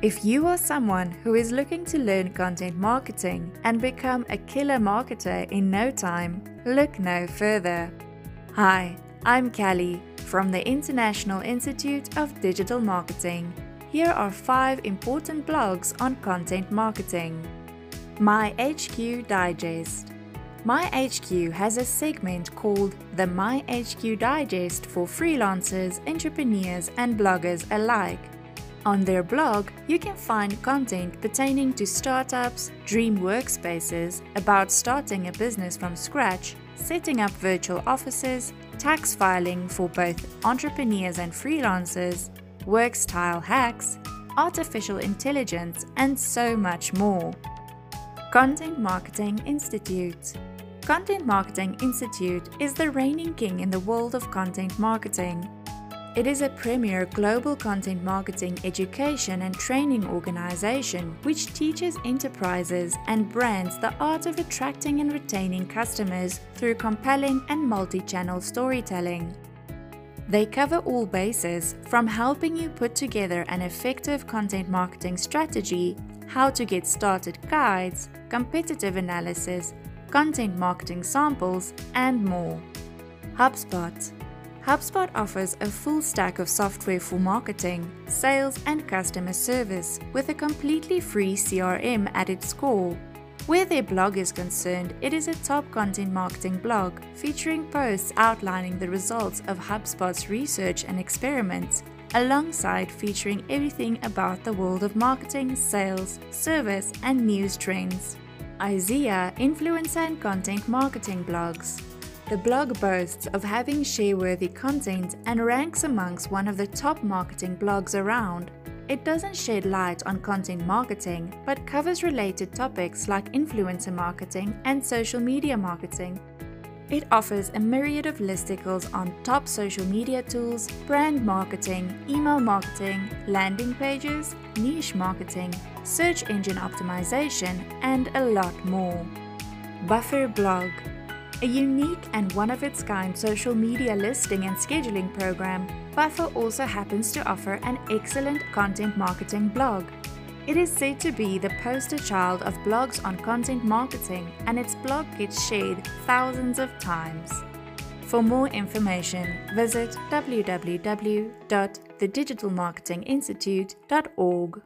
If you are someone who is looking to learn content marketing and become a killer marketer in no time, look no further. Hi, I'm Callie from the International Institute of Digital Marketing. Here are 5 important blogs on content marketing. My HQ Digest My HQ has a segment called the My HQ Digest for freelancers, entrepreneurs, and bloggers alike. On their blog, you can find content pertaining to startups, dream workspaces, about starting a business from scratch, setting up virtual offices, tax filing for both entrepreneurs and freelancers, work style hacks, artificial intelligence, and so much more. Content Marketing Institute Content Marketing Institute is the reigning king in the world of content marketing. It is a premier global content marketing education and training organization which teaches enterprises and brands the art of attracting and retaining customers through compelling and multi-channel storytelling. They cover all bases from helping you put together an effective content marketing strategy, how to get started guides, competitive analysis, content marketing samples, and more. HubSpot HubSpot offers a full stack of software for marketing, sales, and customer service with a completely free CRM at its core. Where their blog is concerned, it is a top content marketing blog featuring posts outlining the results of HubSpot's research and experiments, alongside featuring everything about the world of marketing, sales, service, and news trends. IZEA influencer and content marketing blogs. The blog boasts of having share-worthy content and ranks amongst one of the top marketing blogs around. It doesn't shed light on content marketing, but covers related topics like influencer marketing and social media marketing. It offers a myriad of listicles on top social media tools, brand marketing, email marketing, landing pages, niche marketing, search engine optimization, and a lot more. Buffer Blog a unique and one-of-its-kind social media listing and scheduling program, Buffer also happens to offer an excellent content marketing blog. It is said to be the poster child of blogs on content marketing and its blog gets shared thousands of times. For more information, visit www.thedigitalmarketinginstitute.org.